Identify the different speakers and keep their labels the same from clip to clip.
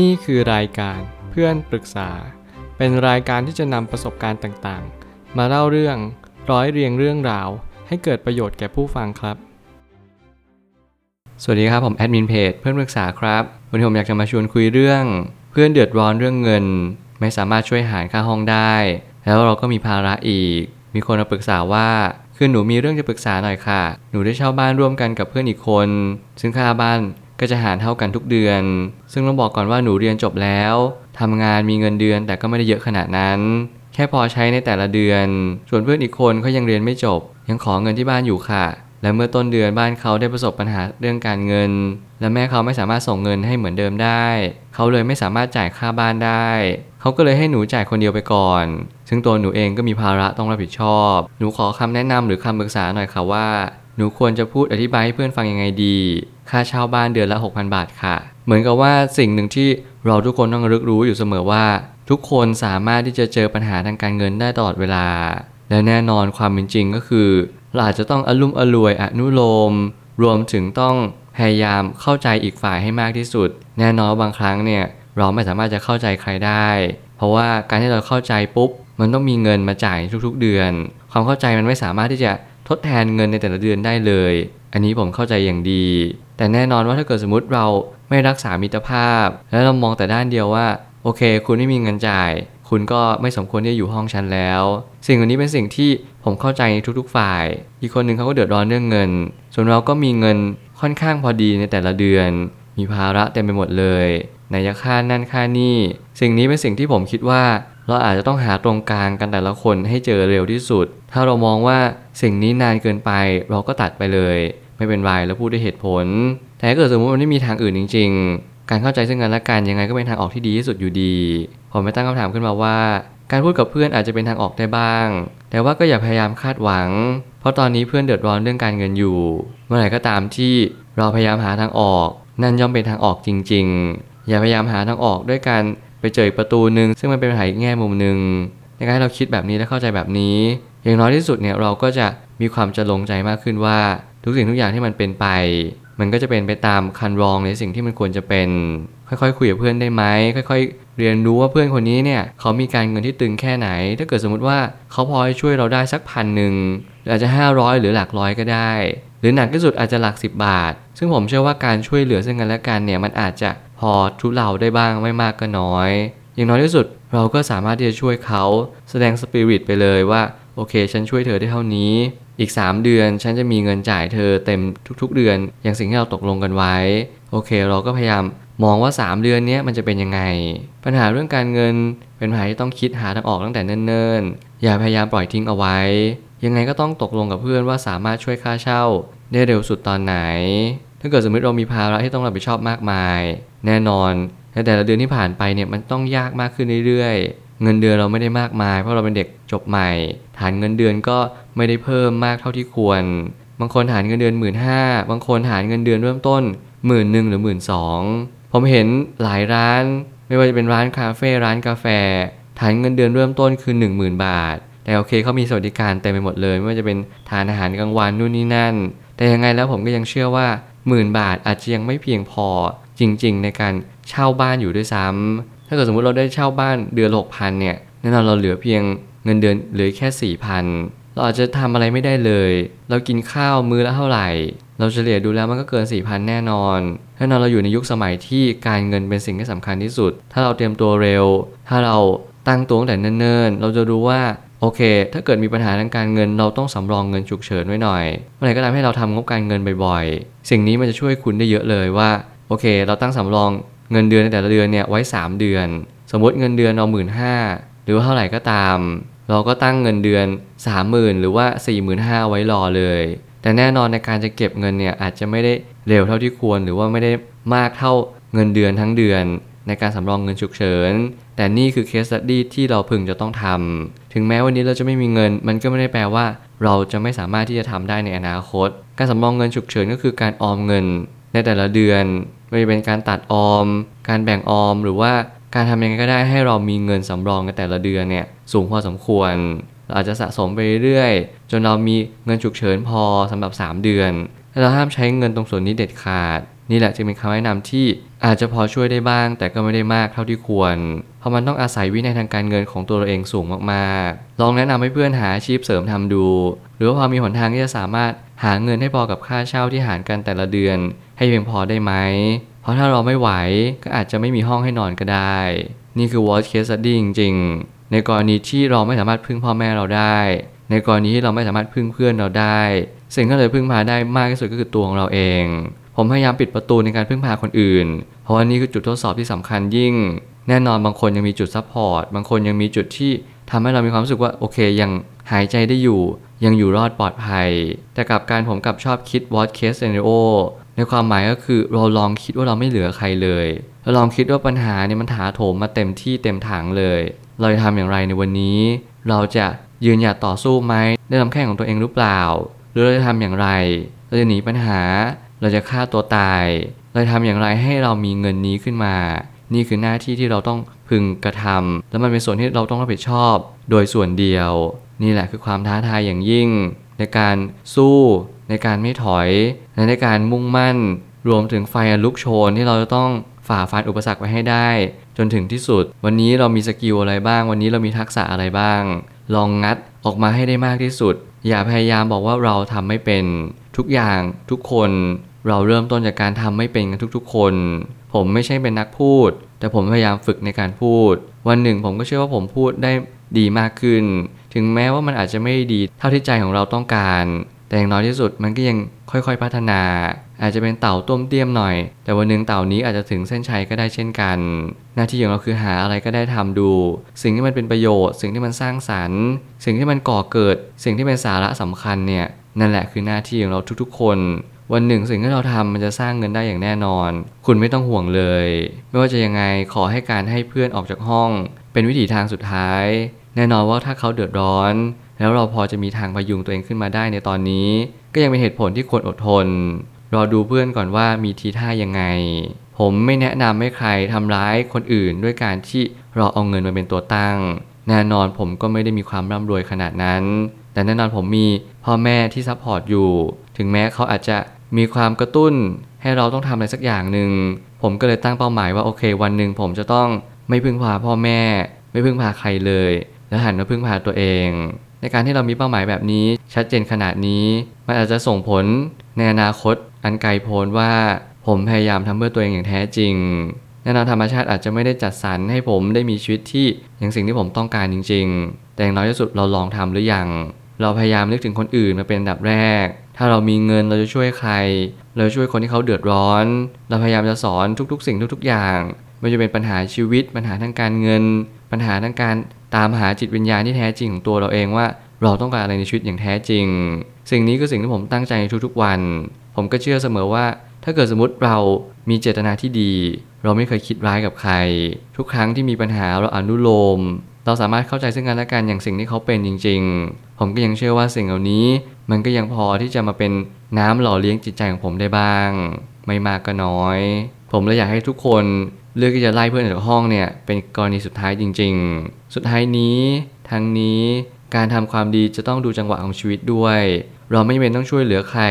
Speaker 1: นี่คือรายการเพื่อนปรึกษา เป็นรายการที่จะนำประสบการณ์ต่างๆ มาเล่าเรื่องร้อยเรียงเรื่องราว ให้เกิดประโยชน์แก่ผู้ฟังครับ สวัสดีครับผมแอดมินเพจเพื่อนปรึกษาครับ วันนี้ผมอยากจะมาชวนคุยเรื่อง เพื่อนเดือดร้อนเรื่องเงิน ไม่สามารถช่วยหารค่าห้องได้ แล้วเราก็มีภาระอีก มีคนมาปรึกษาว่าคือหนูมีเรื่องจะปรึกษาหน่อยค่ะ หนูได้เช่าบ้านร่วมกันกับเพื่อนอีกคน ซึ่งค่าบ้าน ก็จะหารเท่ากันทุกเดือน ซึ่งต้องบอกก่อนว่าหนูเรียนจบแล้วทำงานมีเงินเดือนแต่ก็ไม่ได้เยอะขนาดนั้น แค่พอใช้ในแต่ละเดือน ส่วนเพื่อนอีกคนเขายังเรียนไม่จบ ยังขอเงินที่บ้านอยู่ค่ะ และเมื่อต้นเดือนบ้านเขาได้ประสบปัญหาเรื่องการเงิน และแม่เขาไม่สามารถส่งเงินให้เหมือนเดิมได้ เขาเลยไม่สามารถจ่ายค่าบ้านได้ เขาก็เลยให้หนูจ่ายคนเดียวไปก่อน ซึ่งตัวหนูเองก็มีภาระต้องรับผิดชอบ หนูขอคำแนะนำหรือคำปรึกษาหน่อยค่ะว่าหนูควรจะพูดอธิบายให้เพื่อนฟังยังไงดี ค่าเช่าบ้านเดือนละ 6,000 บาทค่ะ เหมือนกับว่าสิ่งหนึ่งที่เราทุกคนต้องรึกรู้อยู่เสมอว่า ทุกคนสามารถที่จะเจอปัญหาทางการเงินได้ตลอดเวลา และแน่นอนความเป็นจริงก็คือเราอาจจะต้องอลุ่มอรวยอนุโลม รวมถึงต้องพยายามเข้าใจอีกฝ่ายให้มากที่สุด แน่นอนบางครั้งเนี่ยเราไม่สามารถจะเข้าใจใครได้ เพราะว่าการที่เราเข้าใจปุ๊บ มันต้องมีเงินมาจ่ายทุกๆเดือน ความเข้าใจมันไม่สามารถที่จะ ดแทนเงินในแต่ละเดือนได้เลย อันนี้ผมเข้าใจอย่างดี แต่แน่นอนว่าถ้าเกิดสมมติเราไม่รักษามิตรภาพ แล้วเรามองแต่ด้านเดียวว่า โอเค คุณไม่มีเงินจ่าย คุณก็ไม่สมควรที่จะอยู่ห้องฉันแล้ว สิ่งเหล่านี้เป็นสิ่งที่ผมเข้าใจในทุกๆฝ่าย อีกคนหนึ่งเขาก็เดือดร้อนเรื่องเงิน ส่วนเราก็มีเงินค่อนข้างพอดีในแต่ละเดือน มีภาระเต็มไปหมดเลยไหนจะค่านั่นค่านี่ สิ่งนี้เป็นสิ่งที่ผมคิดว่า เราอาจจะต้องหาตรงกลางกันแต่ละคนให้เจอเร็วที่สุด ถ้าเรามองว่าสิ่งนี้นานเกินไป เราก็ตัดไปเลย ไม่เป็นไรแล้วพูดด้วยเหตุผล แต่ถ้าเกิดสมมติมันไม่มีทางอื่นจริง ๆ การเข้าใจซึ่งกันและกันยังไงก็เป็นทางออกที่ดีที่สุดอยู่ดี ผมไม่ตั้งคำถามขึ้นมาว่า การพูดกับเพื่อนอาจจะเป็นทางออกได้บ้าง แต่ว่าก็อย่าพยายามคาดหวัง เพราะตอนนี้เพื่อนเดือดร้อนเรื่องการเงินอยู่ เมื่อไหร่ก็ตามที่เราพยายามหาทางออก นั่นย่อมเป็นทางออกจริง ๆ อย่าพยายามหาทางออกด้วยการ ไปเจออีกประตูหนึ่งซึ่งมันเป็นปัญหาอีกแง่มุมหนึ่งในการให้เราคิดแบบนี้และเข้าใจแบบนี้ อย่างน้อยที่สุดเนี่ยเราก็จะมีความจะลงใจมากขึ้นว่า ทุกสิ่งทุกอย่างที่มันเป็นไป มันก็จะเป็นไปตามคันรองในสิ่งที่มันควรจะเป็น ค่อยๆคุยกับเพื่อนได้ไหมค่อย ๆ เรียนรู้ว่าเพื่อนคนนี้เนี่ยเขามีการเงินที่ตึงแค่ไหน ถ้าเกิดสมมติว่าเขาพอช่วยเราได้สักพันหนึ่งหรืออาจจะ 500 หรือหลักร้อยก็ได้ หรือหนักที่สุดอาจจะหลัก 10 บาท ซึ่งผมเชื่อว่าการช่วยเหลือซึ่งกันและกันเนี่ยมันอาจจะ พอทุเลาได้บ้างไม่มากก็น้อย อย่างน้อยที่สุดเราก็สามารถที่จะช่วยเขาแสดงสปิริตไปเลยว่าโอเค ฉันช่วยเธอได้เท่านี้ อีก 3 เดือนฉันจะมีเงินจ่ายเธอเต็มทุก ๆ เดือน อย่างสิ่งที่เราตกลงกันไว้ โอเค เราก็พยายามมองว่า 3 เดือนนี้มันจะเป็นยังไง ปัญหาเรื่องการเงิน เป็นปัญหาที่ต้องคิดหาทางออกตั้งแต่เนิ่นๆ อย่าพยายามปล่อยทิ้งเอาไว้ ยังไงก็ต้องตกลงกับเพื่อนว่าสามารถช่วยค่าเช่า ได้เร็วสุดตอนไหน ถ้าเกิดสมมติเรามีภาระที่ต้องรับผิดชอบมากมาย แน่นอนในแต่ละเดือนที่ผ่านไปเนี่ยมันต้องยากมากขึ้นเรื่อยๆ เงินเดือนเราไม่ได้มากมาย เพราะเราเป็นเด็กจบใหม่ ฐานเงินเดือนก็ไม่ได้เพิ่มมากเท่าที่ควร บางคนฐานเงินเดือนหมื่นห้าบางคนฐานเงินเดือนเริ่มต้นหมื่นหนึ่งหรือหมื่นสองผมเห็นหลายร้าน ไม่ว่าจะเป็นร้านคาเฟ่ร้านกาแฟ ฐานเงินเดือนเริ่มต้นคือ 10,000 บาท แต่โอเคเขามีสวัสดิการเต็มไปหมดเลย ไม่ว่าจะเป็นทานอาหารกลางวันนู่นนี่นั่น แต่ยังไงแล้วผมก็ยังเชื่อว่า หมื่นบาทอาจจะยังไม่เพียงพอจริง ๆ ในการเช่าบ้านอยู่ด้วยซ้ำถ้าเกิดสมมติเราได้เช่าบ้านเดือนหกพันเนี่ยแน่นอนเราเหลือเพียงเงินเดือนเหลือแค่สี่พันเราอาจจะทำอะไรไม่ได้เลย เรากินข้าวมื้อละเท่าไหร่ เราเฉลี่ยดูแล้วมันก็เกิน4ี่พันแน่นอนแน่นอนเราอยู่ในยุคสมัยที่การเงินเป็นสิ่งที่สำคัญที่สุด ถ้าเราเตรียมตัวเร็ว ถ้าเราตั้งตัวตั้งแต่เนิ่นๆ เราจะรู้ว่า โอเค ถ้าเกิดมีปัญหาทางการเงินเราต้องสำรองเงินฉุกเฉินไว้หน่อยเมื่อไหร่ก็ตามให้เราทำงบการเงินบ่อยๆ สิ่งนี้มันจะช่วยคุณได้เยอะเลยว่า โอเค เราตั้งสำรองเงินเดือนในแต่ละเดือนเนี่ยไว้ 3 เดือน สมมติเงินเดือนเราหมื่นห้าหรือว่าเท่าไหร่ก็ตาม เราก็ตั้งเงินเดือน 30,000 หรือว่า 45,000 ไว้รอเลย แต่แน่นอนในการจะเก็บเงินเนี่ยอาจจะไม่ได้เร็วเท่าที่ควร หรือว่าไม่ได้มากเท่าเงินเดือนทั้งเดือน ในการสำรองเงินฉุกเฉิน แต่นี่คือเคสสตี้ที่เราพึงจะต้องทำ ถึงแม้วันนี้เราจะไม่มีเงิน มันก็ไม่ได้แปลว่า เราจะไม่สามารถที่จะทำได้ในอนาคต การสำรองเงินฉุกเฉินก็คือการออมเงิน ในแต่ละเดือนไม่ว่าจะเป็นการตัดออม การแบ่งออม หรือว่าการทำยังไงก็ได้ให้เรามีเงินสำรองในแต่ละเดือนเนี่ยสูงพอสมควร เราอาจจะสะสมไปเรื่อยๆ จนเรามีเงินฉุกเฉินพอสำหรับ 3 เดือนและเราห้ามใช้เงินตรงส่วนนี้เด็ดขาด นี่แหละจึงเป็นคำแนะนำที่ อาจจะพอช่วยได้บ้าง แต่ก็ไม่ได้มากเท่าที่ควร เพราะมันต้องอาศัยวินัยทางการเงินของตัวเราเองสูงมากๆ ลองแนะนำให้เพื่อนหาอาชีพเสริมทำดู หรือว่าพอมีหนทางที่จะสามารถหาเงินให้พอกับค่าเช่าที่หารกันแต่ละเดือน ให้เพียงพอได้ไหม เพราะถ้าเราไม่ไหวก็อาจจะไม่มีห้องให้นอนก็ได้ นี่คือ worst case study จริงๆ ในกรณีที่เราไม่สามารถพึ่งพ่อแม่เราได้ ในกรณีที่เราไม่สามารถพึ่งเพื่อนเราได้ สิ่งที่เราพึ่งพาได้มากที่สุดก็คือตัวของเราเอง ผมพยายามปิดประตูในการพึ่งพาคนอื่น เพราะว่านี่คือจุดทดสอบที่สำคัญยิ่ง แน่นอนบางคนยังมีจุด support บางคนยังมีจุดที่ทำให้เรามีความรู้สึกว่าโอเคยังหายใจได้อยู่ ยังอยู่รอดปลอดภัย แต่กับการผมกับชอบคิด worst case scenario ในความหมายก็คือเราลองคิดว่าเราไม่เหลือใครเลยเราลองคิดว่าปัญหาเนี่ยมันถาโถมมาเต็มที่เต็มถังเลย เราจะทำอย่างไรในวันนี้ เราจะยืนหยัดต่อสู้ไหมได้ลำแข้งของตัวเองหรือเปล่า หรือเราจะทำอย่างไร เราจะหนีปัญหา เราจะฆ่าตัวตาย เราจะทำอย่างไรให้เรามีเงินนี้ขึ้นมา นี่คือหน้าที่ที่เราต้องพึงกระทำและมันเป็นส่วนที่เราต้องรับผิดชอบ โดยส่วนเดียว นี่แหละคือความท้าทายอย่างยิ่ง ในการสู้ในการไม่ถอยและในการมุ่งมั่น รวมถึงไฟลุกโชนที่เราจะต้องฝ่าฟันอุปสรรคไปให้ได้ จนถึงที่สุด วันนี้เรามีสกิลอะไรบ้าง วันนี้เรามีทักษะอะไรบ้าง ลองงัดออกมาให้ได้มากที่สุด อย่าพยายามบอกว่าเราทำไม่เป็น ทุกอย่างทุกคน เราเริ่มต้นจากการทำไม่เป็นกันทุกๆ คน ผมไม่ใช่เป็นนักพูด แต่ผมพยายามฝึกในการพูด วันหนึ่งผมก็เชื่อว่าผมพูดได้ดีมากขึ้น ถึงแม้ว่ามันอาจจะไม่ดีเท่าที่ใจของเราต้องการ แต่อย่างน้อยที่สุดมันก็ยังค่อยๆพัฒนา อาจจะเป็นเต่าต้มเตี้ยมหน่อย แต่วันหนึ่งเต่านี้อาจจะถึงเส้นชัยก็ได้เช่นกัน หน้าที่ของเราคือหาอะไรก็ได้ทำดู สิ่งที่มันเป็นประโยชน์ สิ่งที่มันสร้างสรรค์ สิ่งที่มันก่อเกิด สิ่งที่เป็นสาระสำคัญเนี่ยนั่นแหละคือหน้าที่ของเราทุกๆ คน วันหนึ่งสิ่งที่เราทำมันจะสร้างเงินได้อย่างแน่นอน คุณไม่ต้องห่วงเลย ไม่ว่าจะยังไงขอให้การให้เพื่อนออกจากห้อง เป็นวิถีทางสุดท้าย แน่นอนว่าถ้าเขาเดือดร้อน แล้วเราพอจะมีทางพยุงตัวเองขึ้นมาได้ในตอนนี้ ก็ยังเป็นเหตุผลที่ควรอดทนรอดูเพื่อนก่อนว่ามีทีท่ายังไง ผมไม่แนะนำให้ใครทำร้ายคนอื่นด้วยการที่รอเอาเงินมาเป็นตัวตั้ง แน่นอนผมก็ไม่ได้มีความร่ำรวยขนาดนั้น แต่แน่นอนผมมีพ่อแม่ที่ support อยู่ ถึงแม้เขาอาจจะ มีความกระตุ้นให้เราต้องทำอะไรสักอย่างหนึ่ง ผมก็เลยตั้งเป้าหมายว่าโอเค วันหนึ่งผมจะต้องไม่พึ่งพาพ่อแม่ ไม่พึ่งพาใครเลย และหันมาพึ่งพาตัวเอง ในการที่เรามีเป้าหมายแบบนี้ชัดเจนขนาดนี้ มันอาจจะส่งผลในอนาคตอันไกลโพ้นว่าผมพยายามทำเพื่อตัวเองอย่างแท้จริงแน่นอนธรรมชาติอาจจะไม่ได้จัดสรรให้ผมได้มีชีวิตที่อย่างสิ่งที่ผมต้องการจริง ๆ แต่อย่างน้อยที่สุดเราลองทำหรือยัง เราพยายามนึกถึงคนอื่นมาเป็นอันดับแรก ถ้าเรามีเงินเราจะช่วยใคร เราช่วยคนที่เขาเดือดร้อน เราพยายามจะสอนทุกๆ สิ่งทุกๆ อย่าง ไม่ว่าจะเป็นปัญหาชีวิต ปัญหาทางการเงิน ปัญหาทางการตามหาจิตวิญญาณที่แท้จริงของตัวเราเองว่า เราต้องการอะไรในชีวิตอย่างแท้จริง สิ่งนี้คือสิ่งที่ผมตั้งใจในทุกๆวัน ผมก็เชื่อเสมอว่า ถ้าเกิดสมมติเรามีเจตนาที่ดี เราไม่เคยคิดร้ายกับใคร ทุกครั้งที่มีปัญหาเราอนุโลม เราสามารถเข้าใจซึ่งกันและกันอย่างสิ่งที่เขาเป็นจริงๆ ผมก็ยังเชื่อว่าสิ่งเหล่านี้ มันก็ยังพอที่จะมาเป็นน้ำหล่อเลี้ยงจิตใจของผมได้บ้าง ไม่มากก็น้อย ผมเลยอยากให้ทุกคนเลือกที่จะไล่เพื่อนออกจากห้องเนี่ยเป็นกรณีสุดท้ายจริง ๆ สุดท้ายนี้ทั้งนี้การทำความดีจะต้องดูจังหวะของชีวิตด้วย เราไม่จำเป็นต้องช่วยเหลือใคร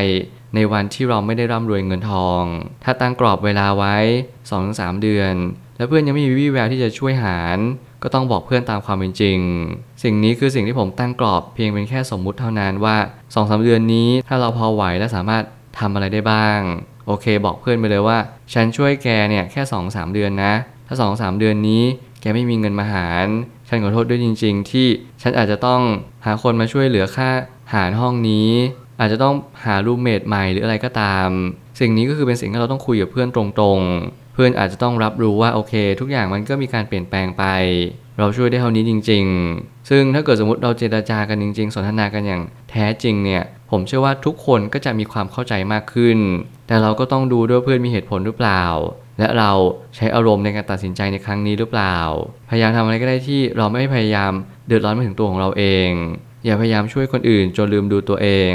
Speaker 1: ในวันที่เราไม่ได้ร่ำรวยเงินทอง ถ้าตั้งกรอบเวลาไว้ 2-3 เดือน แล้วเพื่อนยังไม่มีวี่แววที่จะช่วยหาร ก็ต้องบอกเพื่อนตามความเป็นจริง สิ่งนี้คือสิ่งที่ผมตั้งกรอบเพียงเป็นแค่สมมุติเท่านั้นว่า2-3เดือนนี้ถ้าเราพอไหวและสามารถทำอะไรได้บ้าง โอเค บอกเพื่อนไปเลยว่า ฉันช่วยแกเนี่ยแค่2-3เดือนนะ ถ้า2-3เดือนนี้แกไม่มีเงินมาหาร ฉันขอโทษด้วยจริง ๆ ที่ฉันอาจจะต้องหาคนมาช่วยเหลือค่าหารห้องนี้ อาจจะต้องหารูมเมทใหม่หรืออะไรก็ตาม สิ่งนี้ก็คือเป็นสิ่งที่เราต้องคุยกับเพื่อนตรงๆ เพื่อนอาจจะต้องรับรู้ว่าโอเค ทุกอย่างมันก็มีการเปลี่ยนแปลงไป เราช่วยได้เท่านี้จริง ๆ ซึ่งถ้าเกิดสมมติเราเจรจากันจริง ๆ สนทนากันอย่างแท้จริงเนี่ยผมเชื่อว่าทุกคนก็จะมีความเข้าใจมากขึ้น แต่เราก็ต้องดูด้วยเพื่อนมีเหตุผลหรือเปล่า และเราใช้อารมณ์ในการตัดสินใจในครั้งนี้หรือเปล่า พยายามทำอะไรก็ได้ที่เราไม่พยายามเดือดร้อนมาถึงตัวของเราเอง อย่าพยายามช่วยคนอื่นจนลืมดูตัวเอง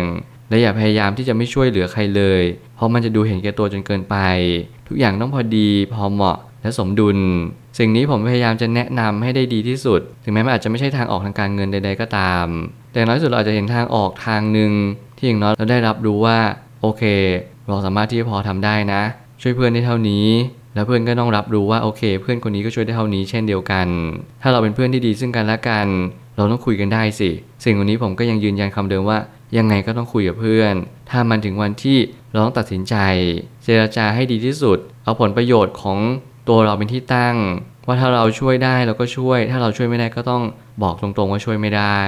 Speaker 1: และอย่าพยายามที่จะไม่ช่วยเหลือใครเลย เพราะมันจะดูเห็นแก่ตัวจนเกินไป ทุกอย่างต้องพอดี พอเหมาะ และสมดุล สิ่งนี้ผมพยายามจะแนะนำให้ได้ดีที่สุด ถึงแม้มันอาจจะไม่ใช่ทางออกทางการเงินใด ๆ ก็ตาม แต่น้อยสุดเราอาจจะเห็นทางออกทางหนึ่งที่อย่างน้อยเราได้รับรู้ว่า โอเค เราสามารถที่จะพอทำได้นะ ช่วยเพื่อนได้เท่านี้ แล้วเพื่อนก็ต้องรับรู้ว่าโอเค เพื่อนคนนี้ก็ช่วยได้เท่านี้เช่นเดียวกัน ถ้าเราเป็นเพื่อนที่ดีซึ่งกันและกัน เราต้องคุยกันได้สิ สิ่งวันนี้ผมก็ยังยืนยันคำเดิมว่า ยังไงก็ต้องคุยกับเพื่อน ถ้ามันถึงวันที่เราต้องตัดสินใจ เจรจาให้ดีที่สุด เอาผลประโยชน์ของตัวเราเป็นที่ตั้ง ว่าถ้าเราช่วยได้เราก็ช่วย ถ้าเราช่วยไม่ได้ก็ต้องบอกตรงๆว่าช่วยไม่ได้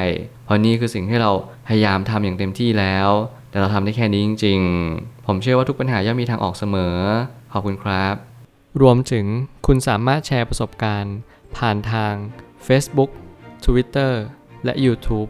Speaker 1: เพราะนี่คือสิ่งที่เราพยายามทำอย่างเต็มที่แล้ว แต่เราทำได้แค่นี้จริง ๆ ผมเชื่อว่าทุกปัญหาย่อมมีทางออกเสมอ ขอบคุณครับ รวมถึงคุณสามารถแชร์ประสบการณ์ ผ่านทาง Facebook Twitter และ YouTube